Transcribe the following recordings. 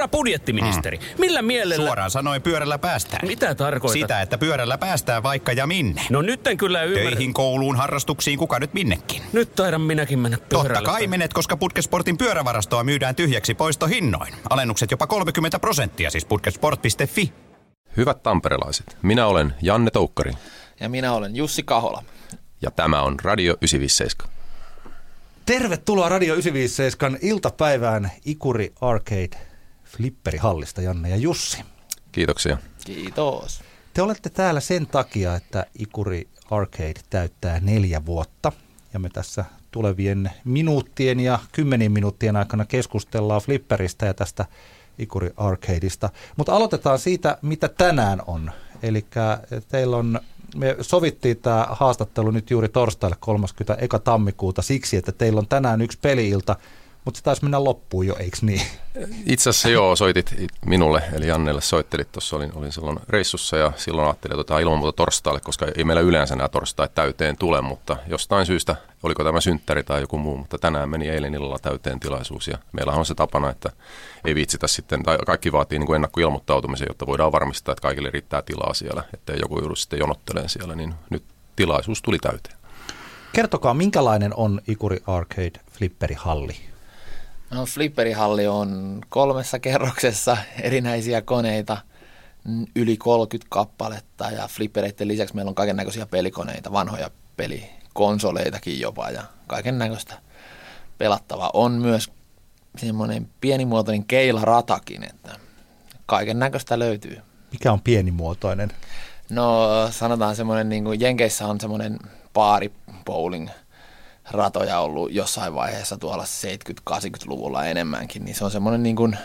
Herra budjettiministeri, mm. millä mielellä... Suoraan sanoen pyörällä päästään. Mitä tarkoitat? Sitä, että pyörällä päästään vaikka ja minne. No nyt en kyllä ymmärrä. Töihin, kouluun, harrastuksiin, kuka nyt minnekin. Nyt taidan minäkin mennä pyörällä. Totta kai menet, koska Putkesportin pyörävarastoa myydään tyhjäksi poistohinnoin. Alennukset jopa 30 prosenttia, siis putkesport.fi. Hyvät tamperelaiset, minä olen Janne Toukkari. Ja minä olen Jussi Kahola. Ja tämä on Radio 957. Tervetuloa Radio 957 iltapäivään Ikuri Arcade Flipperihallista Janne ja Jussi. Kiitoksia. Kiitos. Te olette täällä sen takia, että Ikuri Arcade täyttää neljä vuotta. Ja me tässä tulevien minuuttien ja kymmenien minuuttien aikana keskustellaan Flipperistä ja tästä Ikuri Arcadeista. Mutta aloitetaan siitä, mitä tänään on. Eli teillä on me sovittiin tämä haastattelu nyt juuri torstaille 31. tammikuuta siksi, että teillä on tänään yksi peliilta, mutta se taisi mennä loppuun jo, eikö niin? Itse asiassa joo, soitit minulle, eli Jannelle soittelit tuossa, olin, olin silloin reissussa ja silloin ajattelin, että otetaan ilman muuta torstaille, koska ei meillä yleensä nämä torstait täyteen tule, mutta jostain syystä, oliko tämä synttäri tai joku muu, mutta tänään meni eilen illalla täyteen tilaisuus ja meillä on se tapana, että ei viitsitä sitten, tai kaikki vaatii niin kuin ennakkoilmoittautumisen, jotta voidaan varmistaa, että kaikille riittää tilaa siellä, ettei joku joudu sitten jonotteleen siellä, niin nyt tilaisuus tuli täyteen. Kertokaa, minkälainen on Ikuri Arcade Flipperi-halli? No Flipperihalli on kolmessa kerroksessa erinäisiä koneita, yli 30 kappaletta ja flippereiden lisäksi meillä on kaiken näköisiä pelikoneita, vanhoja pelikonsoleitakin jopa ja kaiken näköistä pelattavaa. On myös semmoinen pienimuotoinen keilaratakin, että kaiken näköistä löytyy. Mikä on pienimuotoinen? No sanotaan semmoinen, niin kuin Jenkeissä on semmoinen paari bowling ratoja ollut jossain vaiheessa tuolla 70-80-luvulla enemmänkin, niin se on semmoinen niin kuin,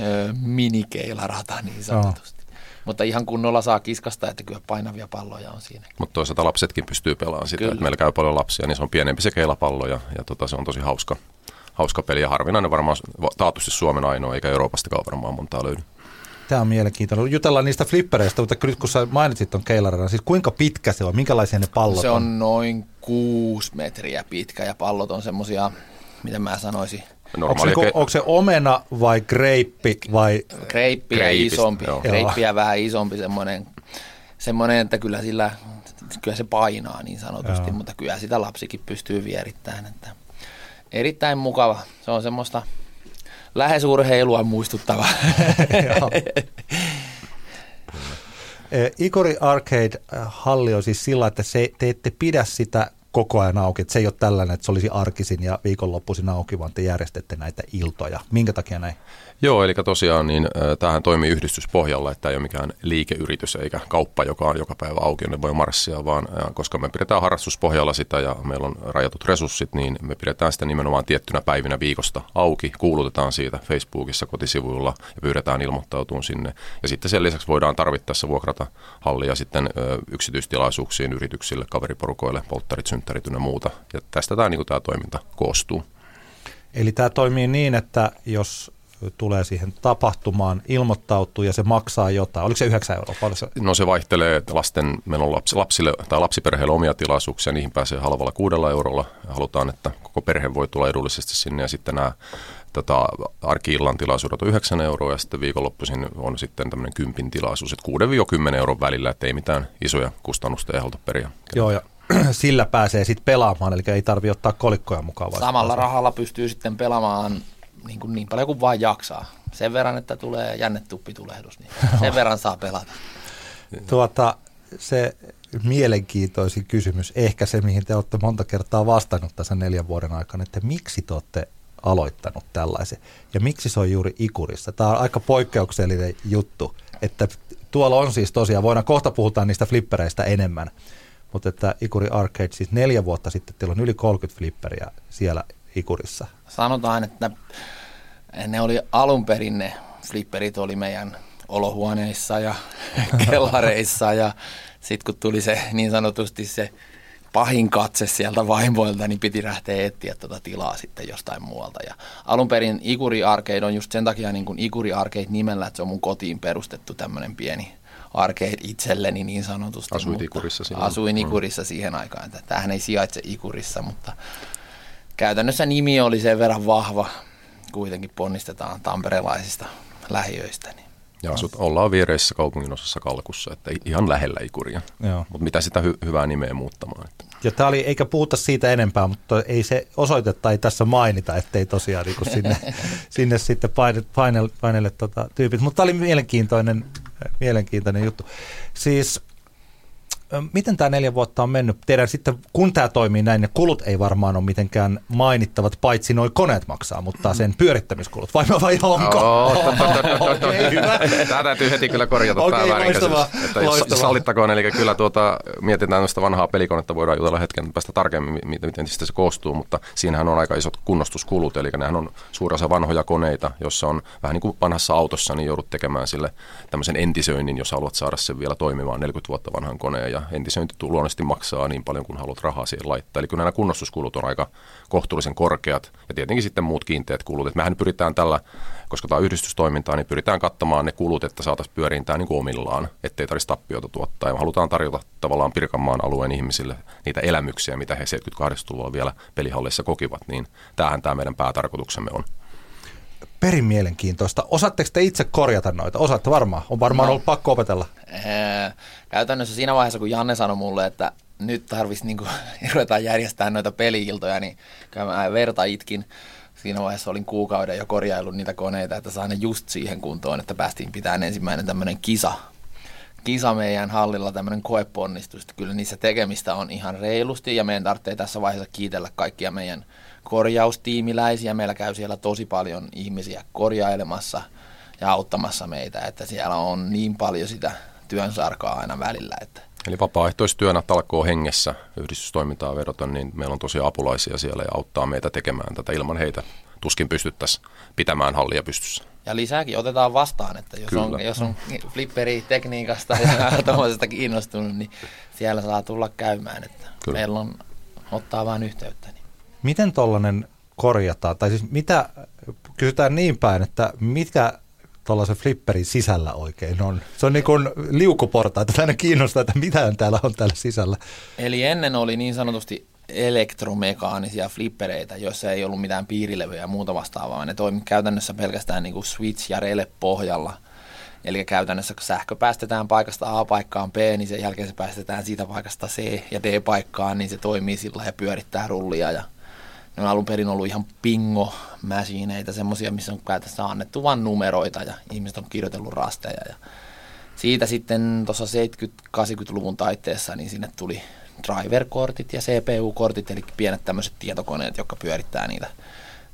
ö, minikeilarata niin sanotusti. Oh. Mutta ihan kunnolla saa kiskasta, että kyllä painavia palloja on siinä. Mutta toisaalta lapsetkin pystyy pelaamaan sitä, että meillä käy paljon lapsia, niin se on pienempi se keilapallo ja, ja tota, se on tosi hauska, hauska peli ja harvinainen varmaan taatusti Suomen ainoa, eikä Euroopastakaan varmaan montaa löydy. Tämä on mielenkiintoinen. Jutellaan niistä flippereistä, mutta nyt kun sä mainitsit tuon keilarana, siis kuinka pitkä se on? Minkälaisia ne pallot Se on, noin kuusi metriä pitkä ja pallot on semmosia, miten mä sanoisin, Onko se, onko se omena vai greippi vai? Greippiä isompi, greippiä vähän isompi semmoinen, semmoinen, että kyllä sillä, kyllä se painaa niin sanotusti, Joo. mutta kyllä sitä lapsikin pystyy vierittämään. Että erittäin mukava. Se on semmoista lähesurheilua muistuttava. E, Ikori Arcade-halli e, on siis sillä, että se, te ette pidä sitä koko ajan auki. Että se ei ole tällainen, että se olisi arkisin ja viikonloppuisin auki, vaan te järjestätte näitä iltoja. Minkä takia näin? Joo, eli tosiaan niin tähän toimii yhdistyspohjalla, että ei ole mikään liikeyritys eikä kauppa, joka on joka päivä auki, ne voi marssia, vaan koska me pidetään harrastuspohjalla sitä ja meillä on rajatut resurssit, niin me pidetään sitä nimenomaan tiettynä päivinä viikosta auki, kuulutetaan siitä Facebookissa kotisivuilla ja pyydetään ilmoittautumaan sinne. Ja sitten sen lisäksi voidaan tarvittaessa vuokrata hallia sitten yksityistilaisuuksiin yrityksille, kaveriporukoille, polttarit, synttärit ja muuta. Ja tästä tämä, niin tämä toiminta koostuu. Eli tämä toimii niin, että jos tulee siihen tapahtumaan, ilmoittautuu ja se maksaa jotain. Oliko se 9 euroa? Paljon se? No se vaihtelee, että lasten, meillä on lapsi, lapsille tai lapsiperheille omia tilaisuuksia, niihin pääsee halvalla kuudella eurolla. Halutaan, että koko perhe voi tulla edullisesti sinne ja sitten nämä tota, arki-illan tilaisuudet on 9 euroa ja sitten viikonloppuisin on sitten tämmöinen kympin tilaisuus, että 6-10 euron välillä, että ei mitään isoja kustannuksia ei periä. Joo, ja sillä pääsee sitten pelaamaan, eli ei tarvitse ottaa kolikkoja mukaan. Samalla rahalla pystyy sitten pelaamaan niin, kuin niin paljon kuin vain jaksaa. Sen verran, että tulee jännetuppitulehdus, niin sen verran saa pelata. Tuota, se mielenkiintoisin kysymys, ehkä se, mihin te olette monta kertaa vastannut tässä neljän vuoden aikana, että miksi te olette aloittanut tällaisen ja miksi se on juuri Ikurissa. Tämä on aika poikkeuksellinen juttu, että tuolla on siis tosiaan, voidaan kohta puhutaan niistä flippereistä enemmän, mutta että Ikuri Arcade, siis neljä vuotta sitten teillä on yli 30 flipperiä siellä Ikurissa. Sanotaan, että ne oli alun perin ne flipperit oli meidän olohuoneissa ja kellareissa ja sitten kun tuli se niin sanotusti se pahin katse sieltä vaimoilta, niin piti lähteä etsiä tuota tilaa sitten jostain muualta. Ja alun perin Ikuri Arcade on just sen takia niin kuin Ikuri Arcade nimellä, että se on mun kotiin perustettu tämmöinen pieni arcade itselleni niin sanotusti. Asuit Ikurissa silloin. Asuin mm. Ikurissa siihen aikaan. Tämähän ei sijaitse Ikurissa, mutta käytännössä nimi oli sen verran vahva. Kuitenkin ponnistetaan tamperelaisista lähiöistä. Niin. Ja asut, ollaan viereisessä kaupungin osassa Kalkussa, että ihan lähellä Ikuria. Mutta mitä sitä hy- hyvää nimeä muuttamaan. Että. Ja tämä oli, eikä puhuta siitä enempää, mutta ei se osoitetta ei tässä mainita, ettei tosiaan niin sinne, sinne sitten paine, painelle, painelle tota, tyypit. Mutta tämä oli mielenkiintoinen, mielenkiintoinen juttu. Siis miten tämä neljä vuotta on mennyt? Tiedän sitten, kun tämä toimii näin, ne kulut ei varmaan ole mitenkään mainittavat, paitsi noin koneet maksaa, mutta sen pyörittämiskulut, vai, vai onko? Tämä täytyy heti kyllä korjata tämä väärinkäsitys. sallittakoon, eli kyllä tuota, mietitään tästä vanhaa pelikonetta, voidaan jutella hetken päästä tarkemmin, miten, miten sitä se koostuu, mutta siinähän on aika isot kunnostuskulut, eli nehän on suuri osa vanhoja koneita, jossa on vähän niin kuin vanhassa autossa, niin joudut tekemään sille tämmöisen entisöinnin, jos haluat saada sen vielä toimimaan 40 vuotta vanhan koneen, ja entisöinti luonnollisesti maksaa niin paljon, kun haluat rahaa siihen laittaa. Eli kyllä nämä kunnostuskulut on aika kohtuullisen korkeat, ja tietenkin sitten muut kiinteät kulut. Et mehän pyritään tällä, koska tämä on yhdistystoimintaa, niin pyritään kattamaan ne kulut, että saataisiin pyöriin tämä niin kuin omillaan, ettei tarvitsisi tappiota tuottaa. Ja me halutaan tarjota tavallaan Pirkanmaan alueen ihmisille niitä elämyksiä, mitä he 78-luvulla vielä pelihallissa kokivat, niin tämähän tämä meidän päätarkoituksemme on. Perin mielenkiintoista. Osaatteko te itse korjata noita? Osaatte varmaan. On varmaan No. ollut pakko opetella. Ää, Käytännössä siinä vaiheessa, kun Janne sanoi mulle, että nyt tarvitsisi niin ruvetaan järjestää noita peliiltoja, niin kyllä mä verta itkin. Siinä vaiheessa olin kuukauden jo korjaillut niitä koneita, että saan ne just siihen kuntoon, että päästiin pitämään ensimmäinen tämmöinen kisa. Kisa meidän hallilla, tämmöinen koeponnistus. Että Kyllä niissä tekemistä on ihan reilusti ja meidän tarvitsee tässä vaiheessa kiitellä kaikkia meidän korjaustiimiläisiä. Meillä käy siellä tosi paljon ihmisiä korjailemassa ja auttamassa meitä, että siellä on niin paljon sitä työnsarkaa aina välillä, että Eli vapaaehtoistyönä talkoo hengessä yhdistystoimintaa vedoten, niin meillä on tosi apulaisia siellä ja auttaa meitä tekemään tätä. Ilman heitä tuskin pystyttäisiin pitämään hallia pystyssä. Ja lisääkin otetaan vastaan, että jos Kyllä. on, jos on flipperi-tekniikasta ja tuommoisesta kiinnostunut, niin siellä saa tulla käymään. Että Kyllä. meillä on ottaa vain yhteyttä. Niin. Miten tollainen korjataan? Tai siis mitä, kysytään niin päin, että mitkä tuollaisen flipperin sisällä oikein on? Se on niin kuin liukuportaita, että aina kiinnostaa, että mitä täällä on täällä sisällä. Eli ennen oli niin sanotusti elektromekaanisia flippereitä, joissa ei ollut mitään piirilevyjä ja muuta vastaavaa. vaan Ne toimi käytännössä pelkästään niin kuin switch- ja rele pohjalla. Eli käytännössä kun sähkö päästetään paikasta A paikkaan B, niin sen jälkeen se päästetään siitä paikasta C ja D paikkaan, niin se toimii sillä ja pyörittää rullia. Ja ne on alun perin ollut ihan pingo masiineita, semmoisia, missä on käytännössä annettu vain numeroita ja ihmiset on kirjoitellut rasteja. Ja siitä sitten tuossa 70-80-luvun taitteessa, niin sinne tuli driver-kortit ja CPU-kortit, eli pienet tämmöiset tietokoneet, jotka pyörittää niitä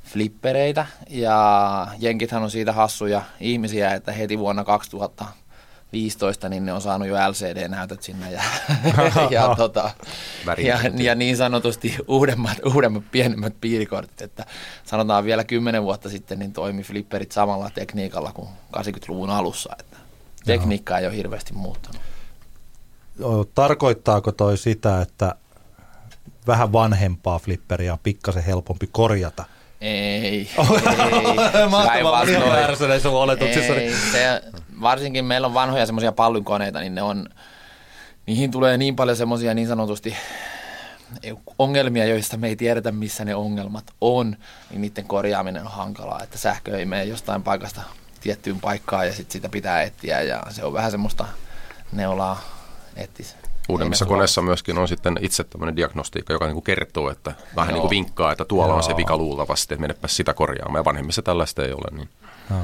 flippereitä. Ja jenkithän on siitä hassuja ihmisiä, että heti vuonna 2015 niin ne on saanut jo LCD-näytöt sinne ja, ja, tota, ja, ja niin sanotusti uudemmat, uudemmat pienemmät piirikortit, että sanotaan vielä 10 vuotta sitten niin toimi flipperit samalla tekniikalla kuin 80-luvun alussa, että tekniikka ei ole hirveästi muuttunut. Tarkoittaako toi sitä, että vähän vanhempaa flipperia on pikkasen helpompi korjata? Ei, ei. Mahtavaa, Päinvastoin. oletuksissa. Ei, se, varsinkin meillä on vanhoja semmoisia pallynkoneita, niin ne on, niihin tulee niin paljon semmoisia niin sanotusti ongelmia, joista me ei tiedetä, missä ne ongelmat on, niin niiden korjaaminen on hankalaa, että sähkö ei mene jostain paikasta tiettyyn paikkaan ja sitten sitä pitää etsiä ja se on vähän semmoista neulaa etsis. Uudemmissa Ei ne koneissa myöskin on sitten itse tämmöinen diagnostiikka, joka niin kuin kertoo, että vähän Joo. niin kuin vinkkaa, että tuolla on se Joo. vika luultavasti, että menepä sitä korjaamaan. Ja vanhemmissa tällaista ei ole. Niin. Joo.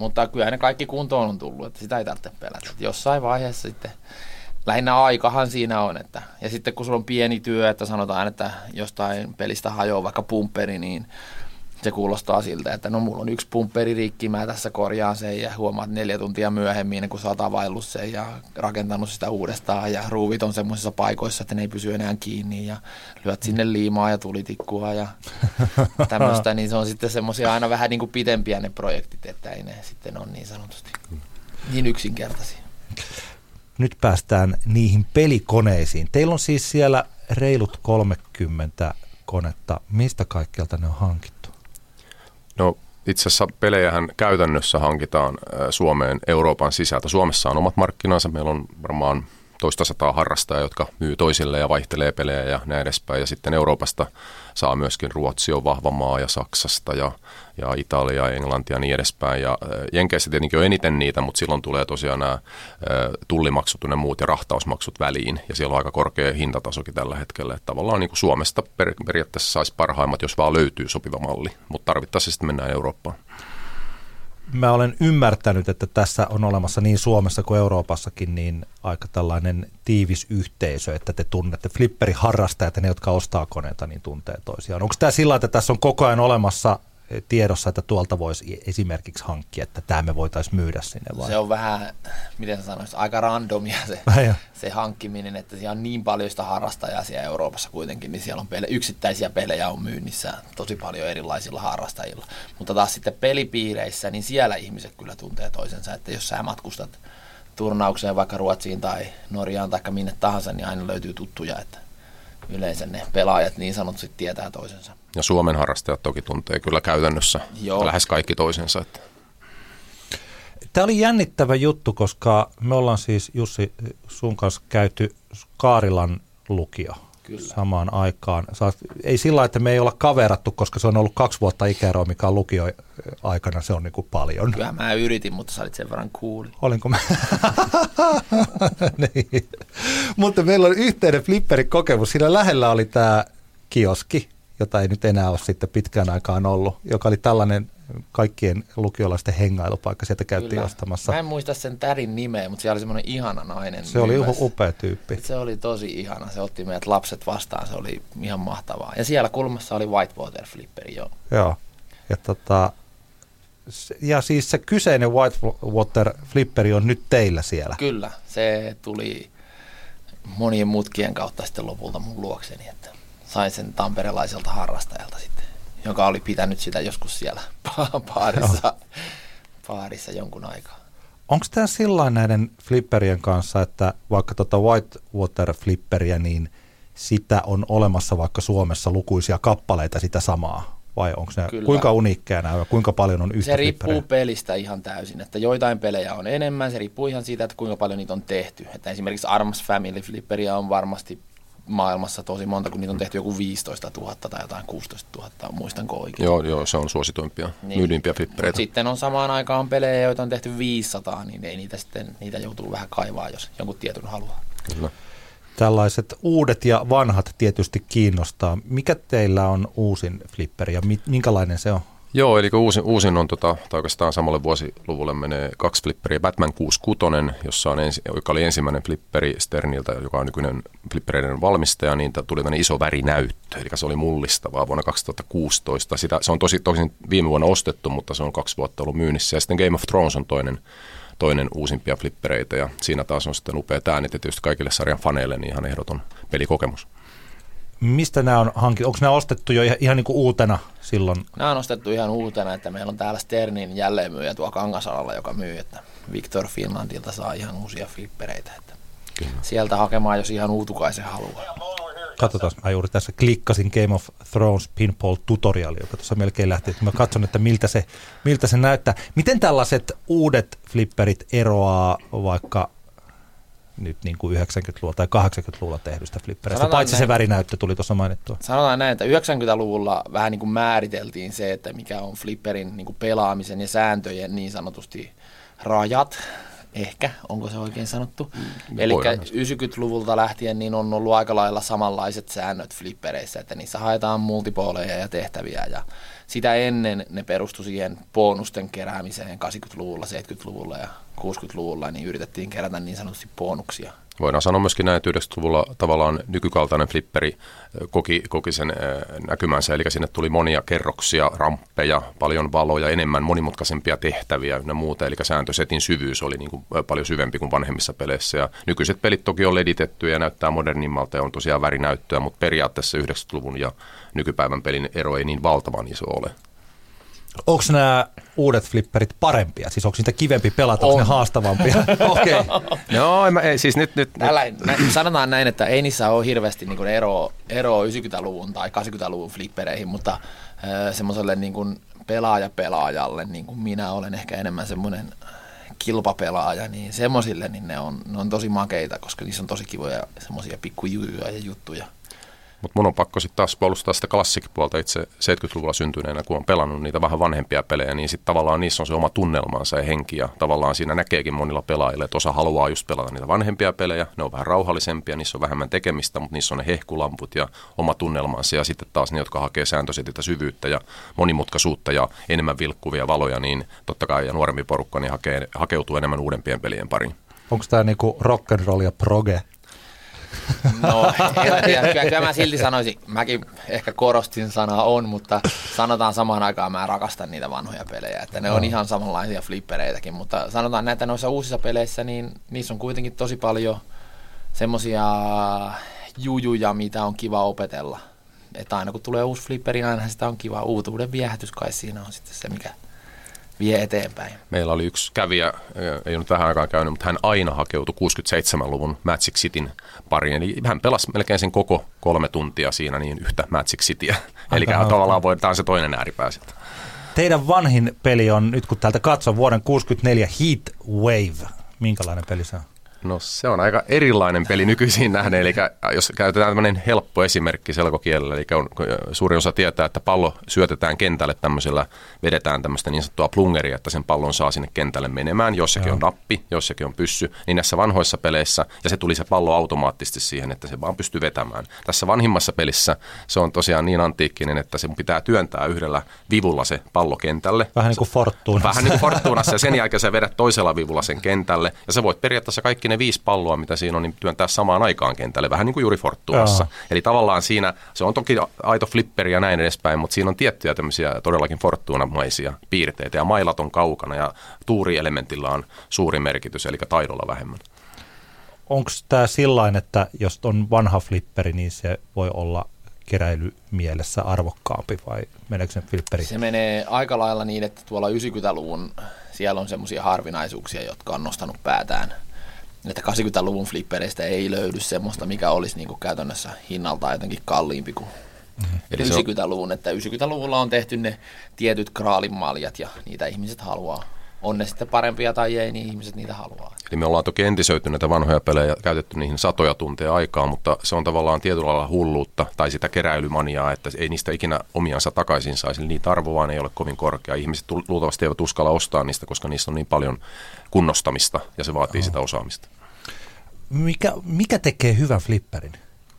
Mutta kyllä ne kaikki kuntoon on tullut, että sitä ei tarvitse pelätä. Että jossain vaiheessa sitten, lähinnä aikahan siinä on. Että, ja sitten kun sulla on pieni työ, että sanotaan, että jostain pelistä hajoaa vaikka pumpperi, niin se kuulostaa siltä, että no mulla on yksi pumpperi rikki, mä tässä korjaan sen ja huomaat neljä tuntia myöhemmin, kun sä oot availlut sen ja rakentanut sitä uudestaan ja ruuvit on semmoisissa paikoissa, että ne ei pysy enää kiinni ja lyöt sinne liimaa ja tulitikkua ja tämmöistä, niin se on sitten semmoisia aina vähän niin kuin pitempiä ne projektit, että ei ne sitten ole niin sanotusti niin yksinkertaisia. Nyt päästään niihin pelikoneisiin. Teillä on siis siellä reilut 30 konetta. Mistä kaikkialta ne on hankittu? No itse asiassa pelejähän käytännössä hankitaan Suomeen Euroopan sisältä. Suomessa on omat markkinansa. Meillä on varmaan toista sataa harrastajaa, jotka myy toisille ja vaihtelee pelejä ja näin edespäin. Ja sitten Euroopasta saa myöskin Ruotsi on vahva maa ja Saksasta ja, ja Italia ja Englanti ja niin edespäin. Ja Jenkeissä tietenkin on eniten niitä, mutta silloin tulee tosiaan nämä tullimaksut ja muut ja rahtausmaksut väliin. Ja siellä on aika korkea hintatasokin tällä hetkellä. Että tavallaan niin kuin Suomesta per, periaatteessa saisi parhaimmat, jos vaan löytyy sopiva malli. Mutta tarvittaessa sitten mennään Eurooppaan mä olen ymmärtänyt, että tässä on olemassa niin Suomessa kuin Euroopassakin niin aika tällainen tiivis yhteisö, että te tunnette flipperiharrastajat ja ne, jotka ostaa koneita, niin tuntee toisiaan. Onko tämä sillä, että tässä on koko ajan olemassa tiedossa, että tuolta voisi esimerkiksi hankkia, että tämä me voitaisiin myydä sinne vai? Se on vähän, miten sanoisi, aika randomia se, se hankkiminen, että siellä on niin paljon sitä harrastajaa siellä Euroopassa kuitenkin, niin siellä on pele, yksittäisiä pelejä on myynnissä tosi paljon erilaisilla harrastajilla. Mutta taas sitten pelipiireissä, niin siellä ihmiset kyllä tuntee toisensa, että jos sä matkustat turnaukseen vaikka Ruotsiin tai Norjaan tai minne tahansa, niin aina löytyy tuttuja, että yleensä ne pelaajat niin sanotusti tietää toisensa. Ja Suomen harrastajat toki tuntee kyllä käytännössä Joo. lähes kaikki toisensa. Että. Tämä oli jännittävä juttu, koska me ollaan siis Jussi sun kanssa käyty Kaarilan lukio Kyllä. samaan aikaan. Saat, ei sillä että me ei olla kaverattu, koska se on ollut kaksi vuotta ikäeroa, mikä on lukio aikana, se on niin kuin paljon. Kyllä mä yritin, mutta sä olit sen verran cool. Olinko mä? niin. Mutta meillä on yhteinen flipperikokemus. Siinä lähellä oli tämä kioski, jota ei nyt enää ole sitten pitkään aikaan ollut, joka oli tällainen kaikkien lukiolaisten hengailupaikka, sieltä käytiin Kyllä. ostamassa. Mä en muista sen tärin nimeä, mutta siellä oli semmoinen ihana nainen. Se oli oli upea tyyppi. Se oli tosi ihana, se otti meidät lapset vastaan, se oli ihan mahtavaa. Ja siellä kulmassa oli Whitewater Flipperi, joo. Joo, ja, tota, ja siis se kyseinen Whitewater Flipperi on nyt teillä siellä. Kyllä, se tuli monien mutkien kautta sitten lopulta mun luokseni, että sain sen tamperelaiselta harrastajalta sitten, joka oli pitänyt sitä joskus siellä paarissa, paarissa jonkun aikaa. Onko tämä sillä näiden flipperien kanssa, että vaikka tuota Whitewater flipperiä, niin sitä on olemassa vaikka Suomessa lukuisia kappaleita sitä samaa? Vai onko ne, Kyllä. kuinka uniikkeja nämä, kuinka paljon on yhtä Se riippuu pelistä ihan täysin, että joitain pelejä on enemmän, se riippuu ihan siitä, että kuinka paljon niitä on tehty. Että esimerkiksi Arms Family Flipperia on varmasti maailmassa tosi monta, kun niitä on tehty joku 15 000 tai jotain 16 000, muistanko oikein? Joo, joo se on suosituimpia, niin. myydimpiä flippereitä. Sitten on samaan aikaan pelejä, joita on tehty 500, niin ei niitä sitten, niitä joutuu vähän kaivaa, jos jonkun tietyn haluaa. Kyllä. Tällaiset uudet ja vanhat tietysti kiinnostaa. Mikä teillä on uusin flipperi ja minkälainen se on? Joo, eli uusin, uusin on, tota, tai oikeastaan samalle vuosiluvulle menee kaksi flipperiä. Batman 66, jossa on ensi, joka oli ensimmäinen flipperi Sterniltä, joka on nykyinen flippereiden valmistaja, niin tuli tämmöinen iso värinäyttö, eli se oli mullistavaa vuonna 2016. Sitä, se on tosi, tosi viime vuonna ostettu, mutta se on kaksi vuotta ollut myynnissä. Ja sitten Game of Thrones on toinen, toinen uusimpia flippereitä, ja siinä taas on sitten upeat äänet, ja tietysti kaikille sarjan faneille niin ihan ehdoton pelikokemus. Mistä nämä on hankittu? Onko nämä ostettu jo ihan, ihan niin kuin uutena silloin? Nämä on ostettu ihan uutena, että meillä on täällä Sternin jälleenmyyjä tuo Kangasalalla, joka myy, että Victor Finlandilta saa ihan uusia flippereitä. Että sieltä hakemaan, jos ihan uutukaisen haluaa. Katsotaan, mä juuri tässä klikkasin Game of Thrones pinball tutorial, joka tuossa melkein lähti, että mä katson, että miltä se, miltä se näyttää. Miten tällaiset uudet flipperit eroaa vaikka nyt niin kuin 90-luvulla tai 80-luvulla tehdystä flippereistä, paitsi näin, se värinäyttö tuli tuossa mainittua. Sanotaan näin, että 90-luvulla vähän niin kuin määriteltiin se, että mikä on flipperin niin kuin pelaamisen ja sääntöjen niin sanotusti rajat, ehkä, onko se oikein sanottu. Mm, Eli 90-luvulta lähtien niin on ollut aika lailla samanlaiset säännöt flippereissä, että niissä haetaan multipoleja ja tehtäviä ja sitä ennen ne perustu siihen bonusten keräämiseen 80-luvulla, 70-luvulla ja 60-luvulla, niin yritettiin kerätä niin sanotusti bonuksia. Voidaan sanoa myöskin näin, että 90-luvulla tavallaan nykykaltainen flipperi koki, koki sen näkymänsä, eli sinne tuli monia kerroksia, ramppeja, paljon valoja, enemmän monimutkaisempia tehtäviä ja muuta, eli sääntösetin syvyys oli niin kuin paljon syvempi kuin vanhemmissa peleissä. Ja nykyiset pelit toki on leditetty ja näyttää modernimmalta ja on tosiaan värinäyttöä, mutta periaatteessa 90-luvun ja nykypäivän pelin ero ei niin valtavan iso ole. Onko nämä uudet flipperit parempia? Siis onko niitä kivempi pelata, onko ne haastavampia? Okei. Okay. no, mä, ei, siis nyt... nyt, nyt. sanotaan näin, että ei niissä ole hirveästi niin eroa, eroa 90-luvun tai 80-luvun flippereihin, mutta äh, semmoiselle niin pelaaja-pelaajalle, niin kuin minä olen ehkä enemmän semmoinen kilpapelaaja, niin semmoisille niin ne on, ne on tosi makeita, koska niissä on tosi kivoja semmoisia pikkujujuja ja juttuja. Mutta mun on pakko sitten taas puolustaa sitä klassikkipuolta itse 70-luvulla syntyneenä, kun on pelannut niitä vähän vanhempia pelejä, niin sitten tavallaan niissä on se oma tunnelmansa ja henki ja tavallaan siinä näkeekin monilla pelaajilla, että osa haluaa just pelata niitä vanhempia pelejä, ne on vähän rauhallisempia, niissä on vähemmän tekemistä, mutta niissä on ne hehkulamput ja oma tunnelmansa ja sitten taas ne, jotka hakee sääntöisesti syvyyttä ja monimutkaisuutta ja enemmän vilkkuvia valoja, niin totta kai ja nuorempi porukka niin hakee, hakeutuu enemmän uudempien pelien pariin. Onko tämä niinku rock and roll ja proge? No, en tiedä. Kyllä, kyllä mä silti sanoisin, mäkin ehkä korostin sanaa on, mutta sanotaan samaan aikaan mä rakastan niitä vanhoja pelejä, että ne on ihan samanlaisia flippereitäkin, mutta sanotaan näitä noissa uusissa peleissä, niin niissä on kuitenkin tosi paljon semmosia jujuja, mitä on kiva opetella. Että aina kun tulee uusi flipperi, aina sitä on kiva. Uutuuden viehätys kai siinä on sitten se, mikä vie eteenpäin. Meillä oli yksi kävijä, ei ole nyt vähän aikaa käynyt, mutta hän aina hakeutui 67-luvun Magic Cityn pariin. Eli hän pelasi melkein sen koko kolme tuntia siinä niin yhtä Magic Cityä. Eli tavallaan voi, tämä on se toinen ääripää sitten. Teidän vanhin peli on, nyt kun täältä katsoo, vuoden 64 Heat Wave. Minkälainen peli se on? No se on aika erilainen peli nykyisin nähden, eli jos käytetään tämmöinen helppo esimerkki selkokielellä, eli on, suurin osa tietää, että pallo syötetään kentälle tämmöisellä, vedetään tämmöistä niin sanottua plungeria, että sen pallon saa sinne kentälle menemään, jossakin Joo. on nappi, jossakin on pyssy, niin näissä vanhoissa peleissä, ja se tuli se pallo automaattisesti siihen, että se vaan pystyy vetämään. Tässä vanhimmassa pelissä se on tosiaan niin antiikkinen, että se pitää työntää yhdellä vivulla se pallo kentälle. Vähän niin kuin Fortunassa. Vähän niin kuin Fortunassa, ja sen jälkeen sä vedät toisella vivulla sen kentälle, ja sä voit periaatteessa kaikki ne viisi palloa, mitä siinä on, niin työntää samaan aikaan kentälle, vähän niin kuin juuri Fortuassa. Eli tavallaan siinä, se on toki aito flipperi ja näin edespäin, mutta siinä on tiettyjä tämmöisiä todellakin Fortuna-maisia piirteitä, ja mailat on kaukana, ja tuurielementillä on suuri merkitys, eli taidolla vähemmän. Onko tämä sillain, että jos on vanha flipperi, niin se voi olla keräilymielessä arvokkaampi vai meneekö se flipperi? Se menee aika lailla niin, että tuolla 90-luvun siellä on semmoisia harvinaisuuksia, jotka on nostanut päätään että 80-luvun flippereistä ei löydy semmoista, mikä olisi niin kuin käytännössä hinnaltaan jotenkin kalliimpi kuin mm-hmm. 90-luvun. Että 90-luvulla on tehty ne tietyt kraalinmaljat ja niitä ihmiset haluaa. On ne sitten parempia tai ei, niin ihmiset niitä haluaa. Eli me ollaan toki entisöity näitä vanhoja pelejä ja käytetty niihin satoja tunteja aikaa, mutta se on tavallaan tietyllä lailla hulluutta tai sitä keräilymaniaa, että ei niistä ikinä omiansa takaisin saisi. Eli niitä arvo vaan ei ole kovin korkea. Ihmiset luultavasti eivät uskalla ostaa niistä, koska niistä on niin paljon kunnostamista ja se vaatii oh. sitä osaamista. Mikä, mikä tekee hyvän flipperin?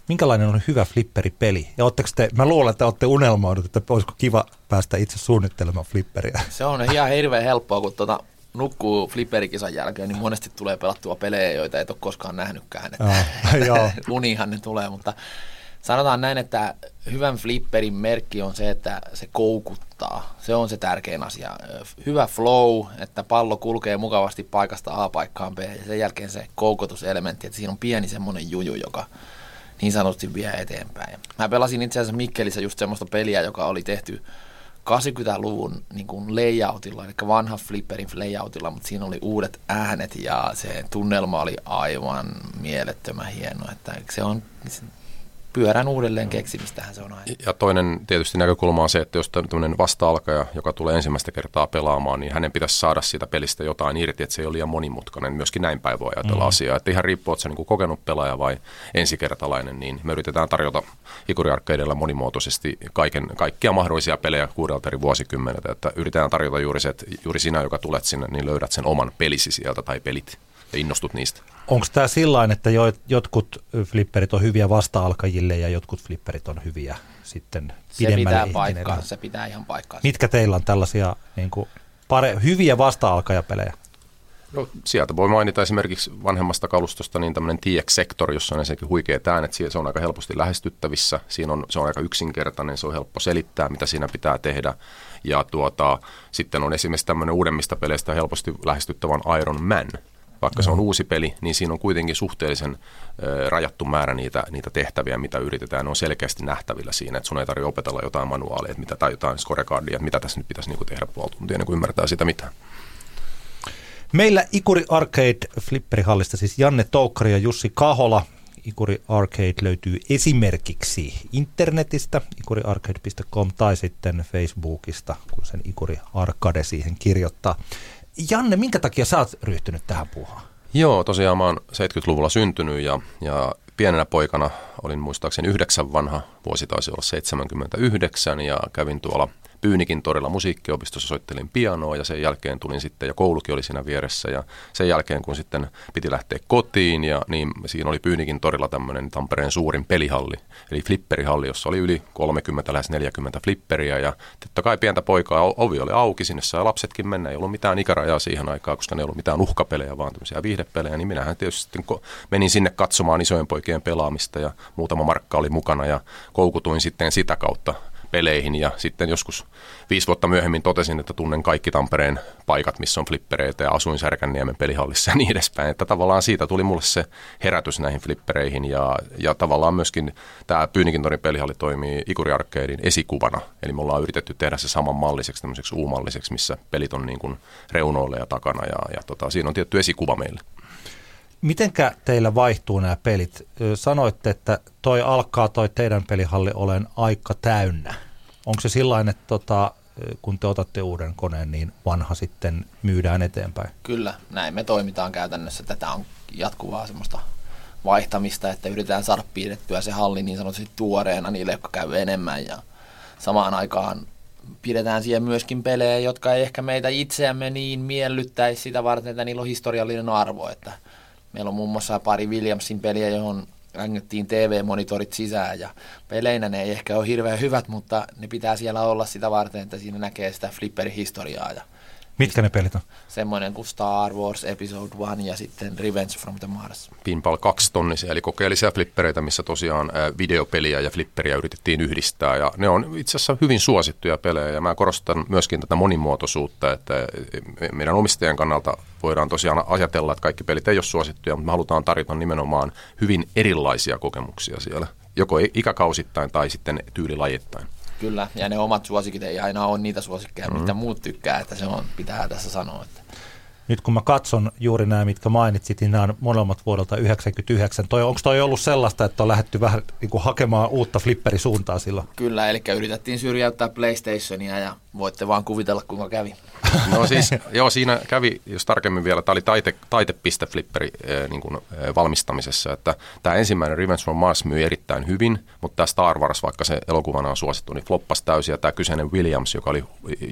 Minkälainen on hyvä flipperipeli? Ja te, mä luulen, että olette unelmoidut, että olisiko kiva päästä itse suunnittelemaan flipperiä. Se on ihan hirveän helppoa, kun tuota, nukkuu flipperikisan jälkeen, niin monesti tulee pelattua pelejä, joita et ole koskaan nähnytkään. Että, oh, unihan ne tulee, mutta sanotaan näin, että hyvän flipperin merkki on se, että se koukuttaa. Se on se tärkein asia. Hyvä flow, että pallo kulkee mukavasti paikasta A paikkaan B ja sen jälkeen se koukutuselementti, että siinä on pieni semmoinen juju, joka niin sanotusti vie eteenpäin. Mä pelasin itse asiassa Mikkelissä just semmoista peliä, joka oli tehty 80-luvun niin kuin layoutilla, eli vanha flipperin layoutilla, mutta siinä oli uudet äänet ja se tunnelma oli aivan mielettömän hieno. Että se on pyörän uudelleen keksimistähän se on aina. Ja toinen tietysti näkökulma on se, että jos tämmöinen vasta-alkaja, joka tulee ensimmäistä kertaa pelaamaan, niin hänen pitäisi saada siitä pelistä jotain irti, että se ei ole liian monimutkainen. Myöskin näin päin voi ajatella mm. asiaa. Että ihan riippuu, että se niin kokenut pelaaja vai ensikertalainen, niin me yritetään tarjota hikuriarkkeidella monimuotoisesti kaiken, kaikkia mahdollisia pelejä kuudelta eri vuosikymmeneltä. Että yritetään tarjota juuri se, että juuri sinä, joka tulet sinne, niin löydät sen oman pelisi sieltä tai pelit ja innostut niistä. Onko tämä sillä että jo, jotkut flipperit on hyviä vasta-alkajille ja jotkut flipperit on hyviä sitten pidemmälle Se pitää paikkaa, se pitää ihan paikkaa. Mitkä teillä on tällaisia niin kuin, pare, hyviä vasta-alkajapelejä? No, sieltä voi mainita esimerkiksi vanhemmasta kalustosta niin tämmöinen TX-sektori, jossa on ensinnäkin huikeat äänet, se on aika helposti lähestyttävissä, siinä on, se on aika yksinkertainen, se on helppo selittää, mitä siinä pitää tehdä. Ja tuota, sitten on esimerkiksi tämmöinen uudemmista peleistä helposti lähestyttävän Iron Man, vaikka se on uusi peli, niin siinä on kuitenkin suhteellisen ö, rajattu määrä niitä, niitä tehtäviä, mitä yritetään. Ne on selkeästi nähtävillä siinä, että sun ei tarvitse opetella jotain manuaalia mitä, tai jotain scorecardia, että mitä tässä nyt pitäisi niinku tehdä puoli tuntia, niin kuin ymmärtää sitä mitään. Meillä Ikuri Arcade Flipperihallista siis Janne Toukkari ja Jussi Kahola. Ikuri Arcade löytyy esimerkiksi internetistä, ikuriarcade.com tai sitten Facebookista, kun sen Ikuri Arcade siihen kirjoittaa. Janne, minkä takia sä oot ryhtynyt tähän puuhaan? Joo, tosiaan mä oon 70-luvulla syntynyt ja, ja pienenä poikana olin muistaakseni yhdeksän vanha, vuosi taisi olla 79 ja kävin tuolla Pyynikin torilla musiikkiopistossa soittelin pianoa ja sen jälkeen tulin sitten, ja koulukin oli siinä vieressä ja sen jälkeen kun sitten piti lähteä kotiin ja niin siinä oli Pyynikin torilla tämmöinen Tampereen suurin pelihalli, eli flipperihalli, jossa oli yli 30, lähes 40 flipperiä ja totta kai pientä poikaa ovi oli auki, sinne sai lapsetkin mennä, ei ollut mitään ikärajaa siihen aikaan, koska ne ei ollut mitään uhkapelejä, vaan tämmöisiä viihdepelejä, niin minähän tietysti sitten menin sinne katsomaan isojen poikien pelaamista ja muutama markka oli mukana ja koukutuin sitten sitä kautta peleihin ja sitten joskus viisi vuotta myöhemmin totesin, että tunnen kaikki Tampereen paikat, missä on flippereitä ja asuin Särkänniemen pelihallissa ja niin edespäin. Että tavallaan siitä tuli mulle se herätys näihin flippereihin ja, ja tavallaan myöskin tämä Pyynikintorin pelihalli toimii Ikuri Arcadein esikuvana. Eli me ollaan yritetty tehdä se samanmalliseksi, tämmöiseksi uumalliseksi, missä pelit on niin kuin reunoille ja takana ja, ja tota, siinä on tietty esikuva meille. Mitenkä teillä vaihtuu nämä pelit? Sanoitte, että toi alkaa toi teidän pelihalli olen aika täynnä. Onko se sillä että tota, kun te otatte uuden koneen, niin vanha sitten myydään eteenpäin? Kyllä, näin me toimitaan käytännössä. Tätä on jatkuvaa semmoista vaihtamista, että yritetään saada piirrettyä se halli niin sanotusti tuoreena niille, jotka käy enemmän ja samaan aikaan pidetään siihen myöskin pelejä, jotka ei ehkä meitä itseämme niin miellyttäisi sitä varten, että niillä on historiallinen arvo, että – Meillä on muun muassa pari Williamsin peliä, johon ängettiin TV-monitorit sisään ja peleinä ne ei ehkä ole hirveän hyvät, mutta ne pitää siellä olla sitä varten, että siinä näkee sitä flipperihistoriaa ja Mitkä ne pelit on? Semmoinen kuin Star Wars Episode 1 ja sitten Revenge from the Mars. Pinball 2 tonnisia, eli kokeellisia flippereitä, missä tosiaan videopeliä ja flipperiä yritettiin yhdistää. Ja ne on itse asiassa hyvin suosittuja pelejä ja mä korostan myöskin tätä monimuotoisuutta, että meidän omistajien kannalta voidaan tosiaan ajatella, että kaikki pelit ei ole suosittuja, mutta me halutaan tarjota nimenomaan hyvin erilaisia kokemuksia siellä, joko ikäkausittain tai sitten tyylilajittain. Kyllä, ja ne omat suosikit ei aina ole niitä suosikkeja, mm. mitä muut tykkää, että se on, pitää tässä sanoa. Että. Nyt kun mä katson juuri nämä, mitkä mainitsit, niin nämä on molemmat vuodelta 1999. Toi, onko toi ollut sellaista, että on lähdetty vähän niin kuin hakemaan uutta flipperisuuntaa silloin? Kyllä, eli yritettiin syrjäyttää PlayStationia ja voitte vaan kuvitella, kuinka kävi. No siis, joo, siinä kävi, jos tarkemmin vielä, tämä oli taite, taitepiste-flipperi eh, niin kuin, valmistamisessa, että tämä ensimmäinen Revenge from Mars myi erittäin hyvin, mutta tämä Star Wars, vaikka se elokuvana on suosittu, niin floppasi täysin, ja tämä kyseinen Williams, joka oli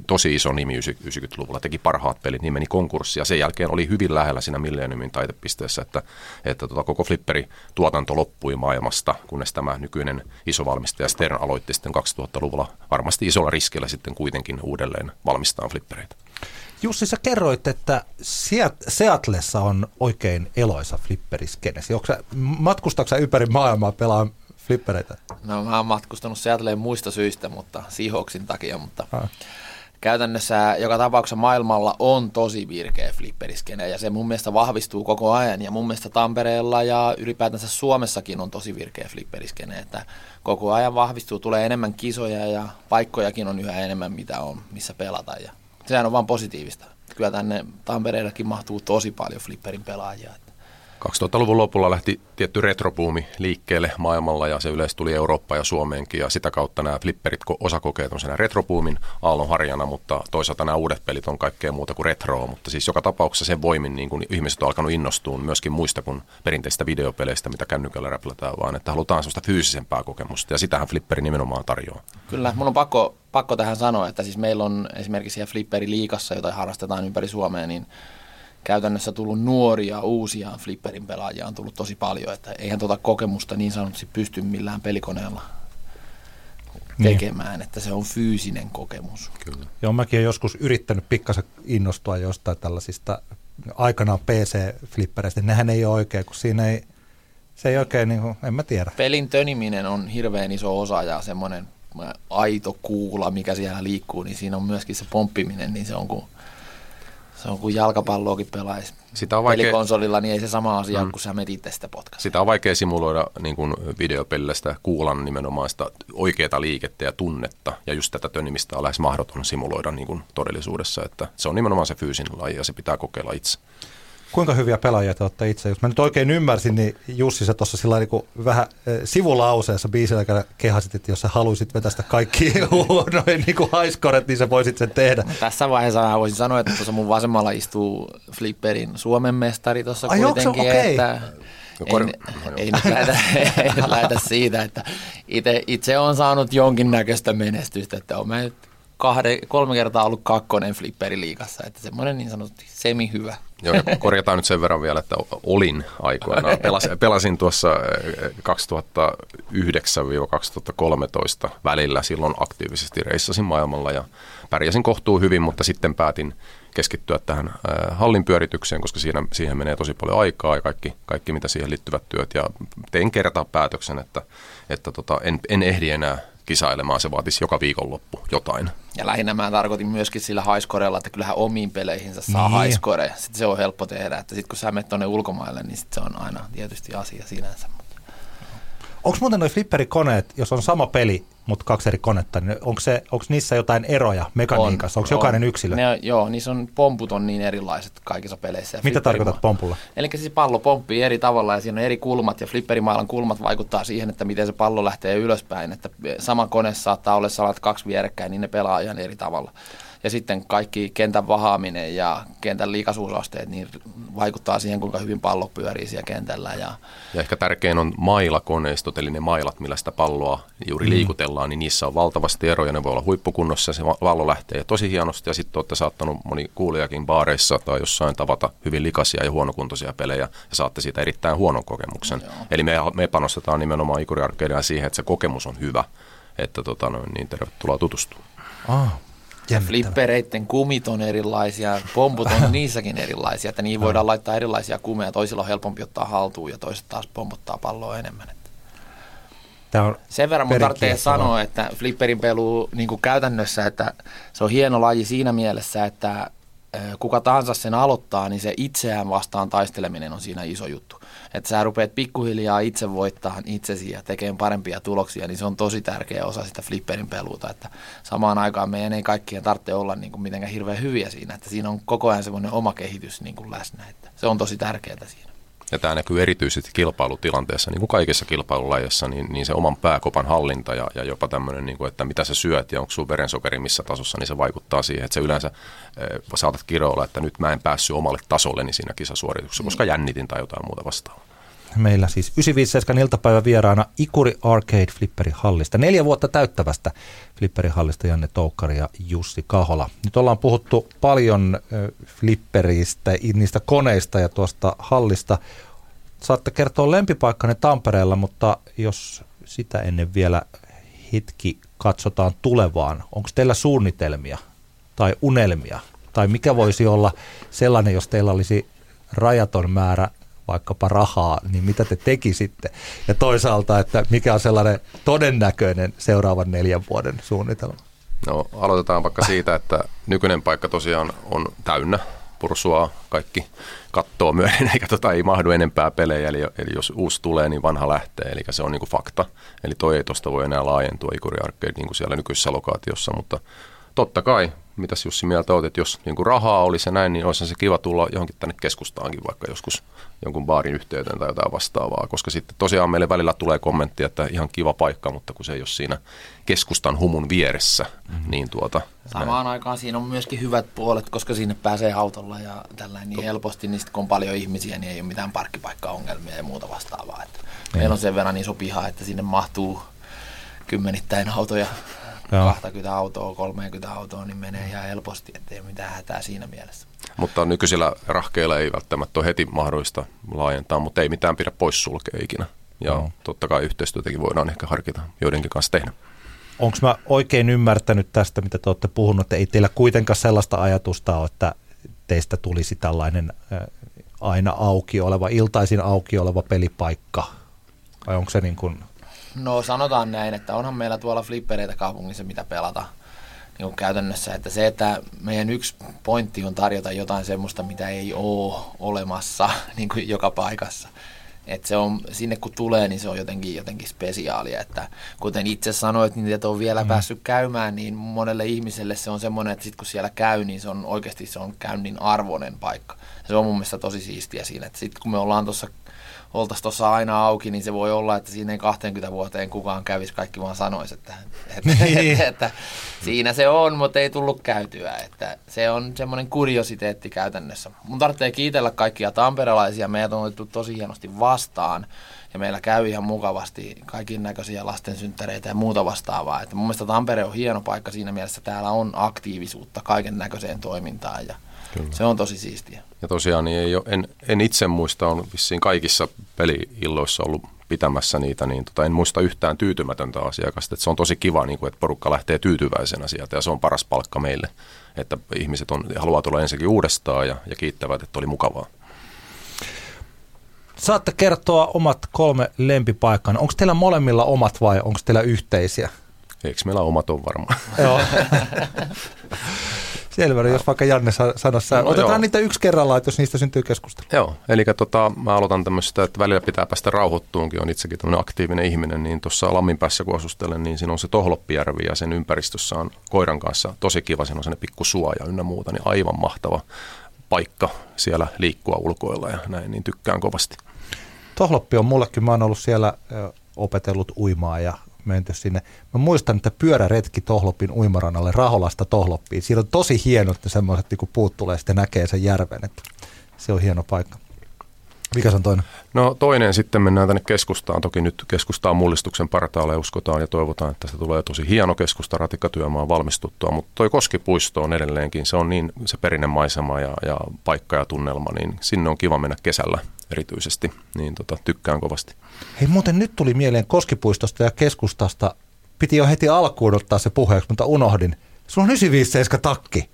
tosi iso nimi 90-luvulla, teki parhaat pelit, niin meni konkurssi, ja sen jälkeen oli hyvin lähellä siinä Millenniumin taitepisteessä, että, että tota, koko flipperi tuotanto loppui maailmasta, kunnes tämä nykyinen iso valmistaja Stern aloitti sitten 2000-luvulla varmasti isolla riskillä sitten kuitenkin uudelleen valmistaa flippereitä. Jussi, sä kerroit, että Seatlessa on oikein eloisa flipperiskenesi. Matkustaako ympäri maailmaa pelaa flippereitä? No mä oon matkustanut Seattleen muista syistä, mutta Seahawksin takia, mutta ah. Käytännössä joka tapauksessa maailmalla on tosi virkeä flipperiskene ja se mun mielestä vahvistuu koko ajan ja mun mielestä Tampereella ja ylipäätänsä Suomessakin on tosi virkeä flipperiskene, että koko ajan vahvistuu, tulee enemmän kisoja ja paikkojakin on yhä enemmän mitä on, missä pelata ja sehän on vaan positiivista. Kyllä tänne Tampereellekin mahtuu tosi paljon flipperin pelaajia. 2000-luvun lopulla lähti tietty retropuumi liikkeelle maailmalla ja se yleisesti tuli Eurooppaan ja Suomeenkin ja sitä kautta nämä flipperit osa kokee retropuumin aallon harjana, mutta toisaalta nämä uudet pelit on kaikkea muuta kuin retroa, mutta siis joka tapauksessa sen voimin niin kuin ihmiset on alkanut innostua myöskin muista kuin perinteistä videopeleistä, mitä kännykällä räplätään, vaan että halutaan sellaista fyysisempää kokemusta ja sitähän flipperi nimenomaan tarjoaa. Kyllä, mun on pakko, pakko tähän sanoa, että siis meillä on esimerkiksi siellä flipperi liikassa, jota harrastetaan ympäri Suomea, niin käytännössä tullut nuoria, uusia flipperin pelaajia on tullut tosi paljon, että eihän tuota kokemusta niin sanotusti pysty millään pelikoneella niin. tekemään, niin. että se on fyysinen kokemus. Kyllä. Joo, mäkin olen joskus yrittänyt pikkasen innostua jostain tällaisista aikanaan PC-flippereistä. Nehän ei ole oikein, kun siinä ei, se ei oikein, niin kuin, en mä tiedä. Pelin töniminen on hirveän iso osa ja semmoinen aito kuula, mikä siellä liikkuu, niin siinä on myöskin se pomppiminen, niin se on kuin se on kuin jalkapalloakin pelaisi. Sitä on vaikea... Pelikonsolilla, niin ei se sama asia mm. kuin sä metit sitä podcastia. Sitä on vaikea simuloida niin kuin videopelillä sitä kuulan nimenomaan sitä oikeaa liikettä ja tunnetta. Ja just tätä tönimistä on lähes mahdoton simuloida niin kuin todellisuudessa. Että se on nimenomaan se fyysinen laji ja se pitää kokeilla itse. Kuinka hyviä pelaajia te olette itse? Jos mä nyt oikein ymmärsin, niin Jussi sä tuossa sillä niin vähän eh, sivulauseessa biisillä kehasit, että jos sä haluaisit vetästä kaikki huonoin niin haiskoret, niin sä voisit sen tehdä. Tässä vaiheessa mä voisin sanoa, että tuossa mun vasemmalla istuu Flipperin Suomen mestari tuossa Ai, kuitenkin, okei. että No, ei, kor- nyt lähdetä, ei nyt lähdetä siitä, että itse, itse on saanut jonkinnäköistä menestystä, että on mä nyt kahde, kolme kertaa ollut kakkonen flipperiliigassa, että semmoinen niin sanotusti semi-hyvä. Joo, ja korjataan nyt sen verran vielä, että olin aikoinaan. Pelasin, pelasin tuossa eh, 2009-2013 välillä. Silloin aktiivisesti reissasin maailmalla ja pärjäsin kohtuu hyvin, mutta sitten päätin keskittyä tähän eh, hallin pyöritykseen, koska siinä, siihen menee tosi paljon aikaa ja kaikki, kaikki mitä siihen liittyvät työt. Ja tein kertaa päätöksen, että, että tota, en, en ehdi enää kisailemaan, se vaatisi joka viikonloppu jotain. Ja lähinnä mä tarkoitin myöskin sillä highscorella, että kyllähän omiin peleihinsä saa Niin. highscore. Sitten se on helppo tehdä, että sitten kun sä menet tuonne ulkomaille, niin sit se on aina tietysti asia sinänsä. Onko muuten noin flipperikoneet, jos on sama peli, mutta kaksi eri konetta, niin onko, se, onko niissä jotain eroja mekaniikassa? Onko jokainen yksilö? Ne, on- joo, niissä on pomput on niin erilaiset kaikissa peleissä. ja Mitä tarkoitat pompulla? Eli siis pallo pomppii eri tavalla ja siinä on eri kulmat ja flipperimailan kulmat vaikuttaa siihen, että miten se pallo lähtee ylöspäin. Että sama kone saattaa olla samat kaksi vierekkäin, niin ne pelaa ihan eri tavalla. Ja sitten kaikki kentän vahaaminen ja kentän liikasuusasteet niin vaikuttaa siihen, kuinka hyvin pallo pyörii siellä kentällä. Ja Ja ehkä tärkein on mailakoneistot, eli ne mailat, millä sitä palloa juuri mm. liikutellaan, niin niissä on valtavasti eroja. Ne voi olla huippukunnossa ja se pallo lähtee tosi hienosti. Ja sitten olette saattanut moni kuulijakin baareissa tai jossain tavata hyvin likaisia ja huonokuntoisia pelejä ja saatte siitä erittäin huonon kokemuksen. Joo. Eli me, me panostetaan nimenomaan Ikuri Arcadea siihen, että se kokemus on hyvä. Että tota, niin tervetuloa tutustumaan. Ah, jännittävää. flippereiden kumit on erilaisia, pomput on niissäkin erilaisia, että niihin voidaan laittaa erilaisia kumeja. Toisilla on helpompi ottaa haltuun ja toiset taas pomputtaa palloa enemmän. Tämä on Sen verran mun tarvitsee sanoa, että flipperin pelu niin kuin käytännössä, että se on hieno laji siinä mielessä, että kuka tahansa sen aloittaa, niin se itseään vastaan taisteleminen on siinä iso juttu. Että sä rupeat pikkuhiljaa itse voittamaan itsesi ja tekemään parempia tuloksia, niin se on tosi tärkeä osa sitä flipperin peluuta. Että samaan aikaan meidän ei kaikkien tarvitse olla niin kuin mitenkään hirveän hyviä siinä, että siinä on koko ajan semmoinen oma kehitys niin kuin läsnä. Että se on tosi tärkeää siinä. Ja tämä näkyy erityisesti kilpailutilanteessa, niin kuin kaikissa kilpailulajeissa, niin, niin se oman pääkopan hallinta ja, ja jopa tämmöinen, niin kuin, että mitä sä syöt ja onko sun verensokeri missä tasossa, niin se vaikuttaa siihen, että se yleensä äh, saatat kiroilla, että nyt mä en päässyt omalle tasolleni siinä kisasuorituksessa, koska jännitin tai jotain muuta vastaavaa. Meillä siis 957 iltapäivä vieraana Ikuri Arcade Flipperi Hallista. Neljä vuotta täyttävästä Flipperi Hallista Janne Toukkari ja Jussi Kahola. Nyt ollaan puhuttu paljon flipperistä, niistä koneista ja tuosta hallista. Saatte kertoa lempipaikkanne Tampereella, mutta jos sitä ennen vielä hetki katsotaan tulevaan, onko teillä suunnitelmia tai unelmia? Tai mikä voisi olla sellainen, jos teillä olisi rajaton määrä vaikkapa rahaa, niin mitä te tekisitte? Ja toisaalta, että mikä on sellainen todennäköinen seuraavan neljän vuoden suunnitelma? No aloitetaan vaikka siitä, että nykyinen paikka tosiaan on täynnä pursua, kaikki kattoo myöden, eikä tota ei mahdu enempää pelejä, eli, eli jos uusi tulee, niin vanha lähtee, eli se on niinku fakta. Eli toi ei tuosta voi enää laajentua Ikuri Arcade niin kuin siellä nykyisessä lokaatiossa, mutta totta kai, mitäs Jussi mieltä olet, että jos niinku rahaa olisi ja näin, niin olisi se kiva tulla johonkin tänne keskustaankin vaikka joskus jonkun baarin yhteyteen tai jotain vastaavaa, koska sitten tosiaan meille välillä tulee kommentti, että ihan kiva paikka, mutta kun se ei ole siinä keskustan humun vieressä, mm-hmm. niin tuota... Samaan aikaan siinä on myöskin hyvät puolet, koska sinne pääsee autolla ja tällainen niin helposti, niin sit kun on paljon ihmisiä, niin ei ole mitään parkkipaikkaongelmia ja muuta vastaavaa. Että meillä on sen verran iso piha, että sinne mahtuu kymmenittäin autoja, Joo. 20 autoa, 30 autoa, niin menee ihan helposti, ettei mitään hätää siinä mielessä. Mutta nykyisillä rahkeilla ei välttämättä ole heti mahdollista laajentaa, mutta ei mitään pidä poissulkea ikinä. Ja Joo. totta kai yhteistyötäkin voidaan ehkä harkita joidenkin kanssa tehdä. Onko mä oikein ymmärtänyt tästä, mitä te olette puhunut, että ei teillä kuitenkaan sellaista ajatusta ole, että teistä tulisi tällainen äh, aina auki oleva, iltaisin auki oleva pelipaikka? Vai onko se niin kuin, No sanotaan näin, että onhan meillä tuolla flippereitä kaupungissa, mitä pelata niin kuin käytännössä. Että se, että meidän yksi pointti on tarjota jotain semmoista, mitä ei ole olemassa niin kuin joka paikassa. Et se on, sinne kun tulee, niin se on jotenkin, jotenkin spesiaalia. Että kuten itse sanoit, niin et on vielä mm. päässyt käymään, niin monelle ihmiselle se on semmoinen, että sit kun siellä käy, niin se on oikeasti se on käynnin arvoinen paikka. Se on mun mielestä tosi siistiä siinä, että sitten kun me ollaan tuossa oltaisiin tuossa aina auki, niin se voi olla, että siinä ei 20 vuoteen kukaan kävisi, kaikki vaan sanoisi, että, että, niin. että, että siinä se on, mutta ei tullut käytyä. Että se on semmoinen kuriositeetti käytännössä. Mun tarvitsee kiitellä kaikkia tamperelaisia, meidät on otettu tosi hienosti vastaan ja meillä käy ihan mukavasti kaikin näköisiä lastensynttäreitä ja muuta vastaavaa. Että mun mielestä Tampere on hieno paikka siinä mielessä, täällä on aktiivisuutta kaiken näköiseen toimintaan ja Kyllä. se on tosi siistiä. Ja tosiaan niin ei ole, en, en itse muista, on vissiin kaikissa peliilloissa ollut pitämässä niitä, niin tota, en muista yhtään tyytymätöntä asiakasta. Että se on tosi kiva, niin kuin, että porukka lähtee tyytyväisenä sieltä ja se on paras palkka meille, että ihmiset on, haluaa tulla ensinnäkin uudestaan ja, ja kiittävät, että oli mukavaa. Saatte kertoa omat kolme lempipaikkaa. Onko teillä molemmilla omat vai onko teillä yhteisiä? Eikö meillä omat on varmaan? Joo. Selvä, jos vaikka Janne sanoisi, no, otetaan joo. niitä yksi kerrallaan, että jos niistä syntyy keskustelu. Joo, eli tota, mä aloitan tämmöistä, että välillä pitää päästä rauhoittuunkin, on itsekin tämmöinen aktiivinen ihminen, niin tuossa Lammin päässä kun asustelen, niin siinä on se Tohloppijärvi ja sen ympäristössä on koiran kanssa tosi kiva, siinä on sellainen pikku suoja ynnä muuta, niin aivan mahtava paikka siellä liikkua ulkoilla ja näin, niin tykkään kovasti. Tohloppi on mullekin, mä oon ollut siellä opetellut uimaa ja menty sinne. Mä muistan, että pyöräretki Tohlopin uimarannalle Raholasta Tohloppiin. Siinä on tosi hieno, että semmoiset niin puut tulee sitten näkee sen järven. Että se on hieno paikka. Mikä on toinen? No toinen sitten mennään tänne keskustaan. Toki nyt keskustaan mullistuksen partaalle uskotaan ja toivotaan, että se tulee tosi hieno keskusta ratikkatyömaan valmistuttua. Mutta toi Koskipuisto on edelleenkin, se on niin se perinnemaisema ja, ja paikka ja tunnelma, niin sinne on kiva mennä kesällä erityisesti. Niin tota, tykkään kovasti. Hei muuten nyt tuli mieleen Koskipuistosta ja keskustasta. Piti jo heti alkuun ottaa se puheeksi, mutta unohdin. Sulla on 957 takki.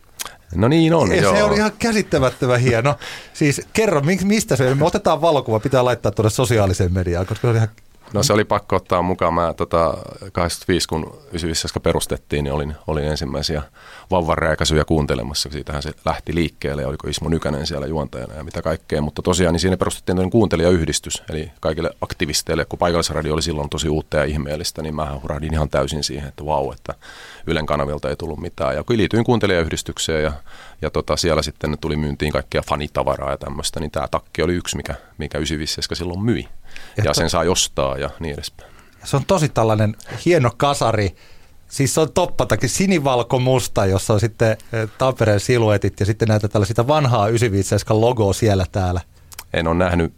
No niin on, se, joo. Se on ihan käsittämättömän hieno. Siis kerro, mistä se, me otetaan valokuva, pitää laittaa tuonne sosiaaliseen mediaan, koska se on ihan No se oli pakko ottaa mukaan. Mä tota, 85, kun 95 perustettiin, niin olin, olin ensimmäisiä vauvanrääkäisyjä kuuntelemassa. Siitähän se lähti liikkeelle ja oliko Ismo Nykänen siellä juontajana ja mitä kaikkea. Mutta tosiaan niin siinä perustettiin toinen kuuntelijayhdistys, eli kaikille aktivisteille, kun paikallisradio oli silloin tosi uutta ja ihmeellistä, niin mä hurahdin ihan täysin siihen, että vau, että Ylen kanavilta ei tullut mitään. Ja kun liityin kuuntelijayhdistykseen ja, ja tota, siellä sitten tuli myyntiin kaikkea fanitavaraa ja tämmöistä, niin tämä takki oli yksi, mikä, mikä 95 silloin myi. Ja, ja sen saa ostaa ja niin edespäin. Se on tosi tällainen hieno kasari, Siis se on toppatakin sinivalko-musta, jossa on sitten eh, Tampereen siluetit ja sitten näitä tällaisia vanhaa 95 logoa siellä täällä. En ole nähnyt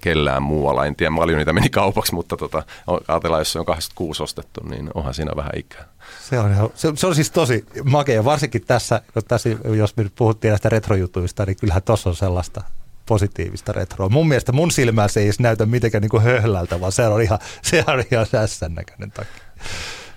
kellään muualla. En tiedä, paljon niitä meni kaupaksi, mutta tota, ajatellaan, jos se on 86 ostettu, niin onhan siinä vähän ikää. Se on, se, se on siis tosi makea, varsinkin tässä, tässä, jos me nyt puhuttiin näistä retrojutuista, niin kyllähän tuossa on sellaista positiivista retroa. Mun mielestä mun silmään se ei edes näytä mitenkään niin kuin höhlältä, vaan se on ihan, se on ihan sässän näköinen takia.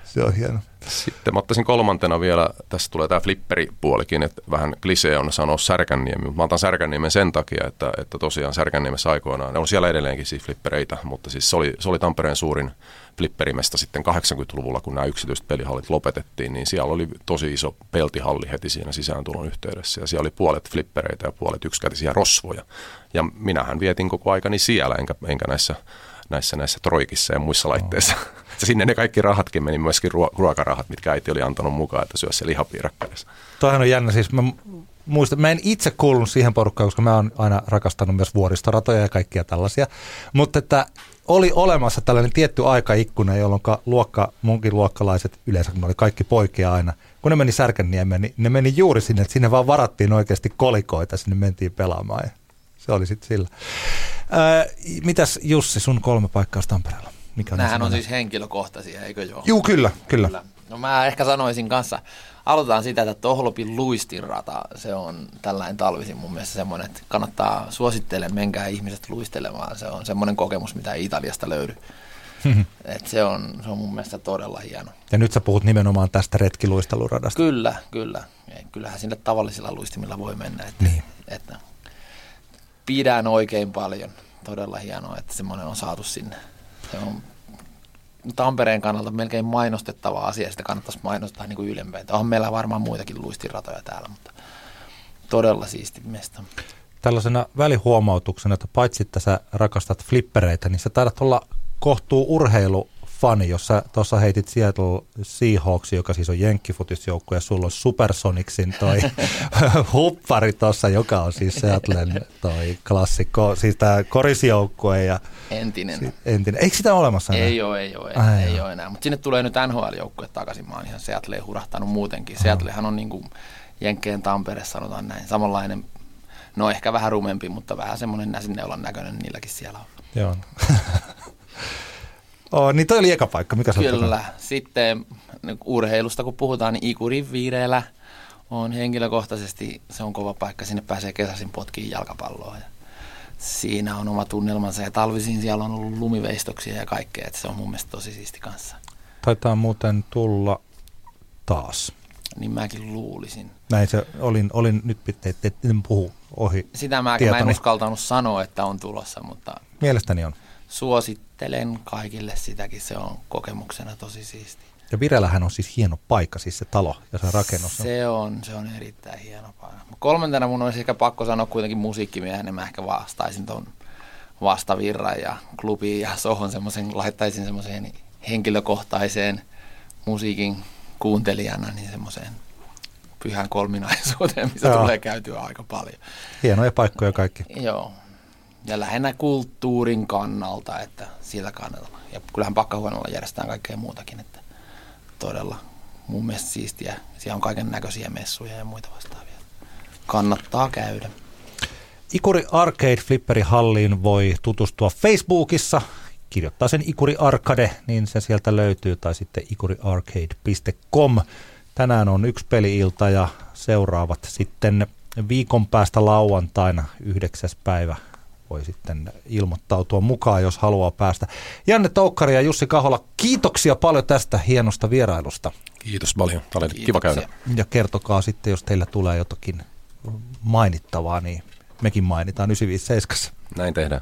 Se on hieno. Sitten mä ottaisin kolmantena vielä, tässä tulee tämä flipperipuolikin, että vähän klisee on sanoa Särkänniemi, mutta mä otan Särkänniemen sen takia, että, että tosiaan Särkänniemessä aikoinaan, on siellä edelleenkin siis flippereitä, mutta siis se oli, se oli Tampereen suurin flipperimesta sitten 80-luvulla, kun nämä yksityiset pelihallit lopetettiin, niin siellä oli tosi iso peltihalli heti siinä sisääntulon yhteydessä ja siellä oli puolet flippereitä ja puolet yksikätisiä rosvoja. Ja minähän vietin koko aikani siellä, enkä, enkä näissä näissä, näissä troikissa ja muissa laitteissa. Oh. Sinne ne kaikki rahatkin meni, myöskin ruokarahat, mitkä äiti oli antanut mukaan, että syö se lihapiirakkaissa. Toihan on jännä, siis mä muistan, mä en itse kuulunut siihen porukkaan, koska mä oon aina rakastanut myös vuoristoratoja ja kaikkia tällaisia, mutta että oli olemassa tällainen tietty aikaikkuna, jolloin luokka, munkin luokkalaiset, yleensä kun oli kaikki poikia aina, kun ne meni Särkänniemeen, niin ne meni juuri sinne, että sinne vaan varattiin oikeasti kolikoita, sinne mentiin pelaamaan ja se oli sitten sillä. Ää, mitäs Jussi, sun kolme paikkaa Tampereella? Mikä on Nämähän on siis henkilökohtaisia, eikö joo? Juu, kyllä, kyllä. kyllä. No mä ehkä sanoisin kanssa, aloitetaan sitä, että Tohlopin luistinrata, se on tällainen talvisin mun mielestä semmoinen, että kannattaa suosittele, menkää ihmiset luistelemaan. Se on semmoinen kokemus, mitä ei Italiasta löydy. Et se, on, se on mun mielestä todella hieno. Ja nyt sä puhut nimenomaan tästä retkiluisteluradasta. Kyllä, kyllä. Kyllähän sinne tavallisilla luistimilla voi mennä. Että, niin. että pidän oikein paljon. Todella hienoa, että semmoinen on saatu sinne. Se on Tampereen kannalta melkein mainostettava asia, sitä kannattaisi mainostaa niin kuin. On meillä varmaan muitakin luistiratoja täällä, mutta todella siisti mesta. tällaisena välihuomautuksena, että paitsi että sä rakastat flippereitä, niin sä taidat olla kohtuu urheilufani, jos sä tuossa heitit Seattle Seahawks, joka siis on jenkkifutisjoukko, ja sulla on Supersonicsin toi huppari tuossa, joka on siis Seattlen toi klassikko, siis tämä korisjoukkue ja Entinen. si- entinen. Eikö sitä ole olemassa enää? Ei ole, ei ole, Ai ei joo. ole enää. Mutta sinne tulee nyt NHL-joukkue takaisin. Mä oon ihan Seattleen hurahtanut muutenkin. Seattlehan on niin kuin Jenkkeen Tampere, sanotaan näin. Samanlainen, no ehkä vähän rumempi, mutta vähän semmoinen näsinneulan näköinen niilläkin siellä on. Joo. oh, niin toi oli eka paikka, mikä Kyllä. Sitten niin urheilusta kun puhutaan, niin Ikurin viireellä on henkilökohtaisesti, se on kova paikka. Sinne pääsee kesäisin potkiin jalkapalloa. Ja siinä on oma tunnelmansa ja talvisin siellä on ollut lumiveistoksia ja kaikkea. Että se on mun mielestä tosi siisti kanssa. Taitaa muuten tulla taas. Niin mäkin luulisin. Näin se, olin, olin nyt pitää, että en puhu ohi. Sitä mä, mä en uskaltanut sanoa, että on tulossa, mutta Mielestäni on. suosittelen kaikille sitäkin. Se on kokemuksena tosi siisti. Ja Virelähän on siis hieno paikka, siis se talo ja se rakennus. Se on, se on erittäin hieno paikka. Kolmantena mun olisi ehkä pakko sanoa kuitenkin musiikkimiehen, niin mä ehkä vastaisin ton vastavirran ja klubiin ja sohon semmoisen, laittaisin semmoiseen henkilökohtaiseen musiikin kuuntelijana, niin semmoiseen pyhän kolminaisuuteen, missä Joo. tulee käytyä aika paljon. Hienoja paikkoja kaikki. Joo. Ja lähinnä kulttuurin kannalta, että sillä kannalta. Ja kyllähän pakkahuoneella järjestetään kaikkea muutakin, että todella mun mielestä siistiä. Siellä on kaiken näköisiä messuja ja muita vastaavia. Kannattaa käydä. Ikuri Arcade Flipperi Halliin voi tutustua Facebookissa. Kirjoittaa sen Ikuri Arcade, niin se sieltä löytyy, tai sitten ikuriarcade.com. Tänään on yksi peli-ilta ja seuraavat sitten viikon päästä lauantaina 9. päivä voi sitten ilmoittautua mukaan, jos haluaa päästä. Janne Toukkari ja Jussi Kahola, kiitoksia paljon tästä hienosta vierailusta. Kiitos paljon. Tämä oli kiva käydä. Kiitoksia. Ja kertokaa sitten, jos teillä tulee jotakin mainittavaa, niin mekin mainitaan 957. Näin tehdään.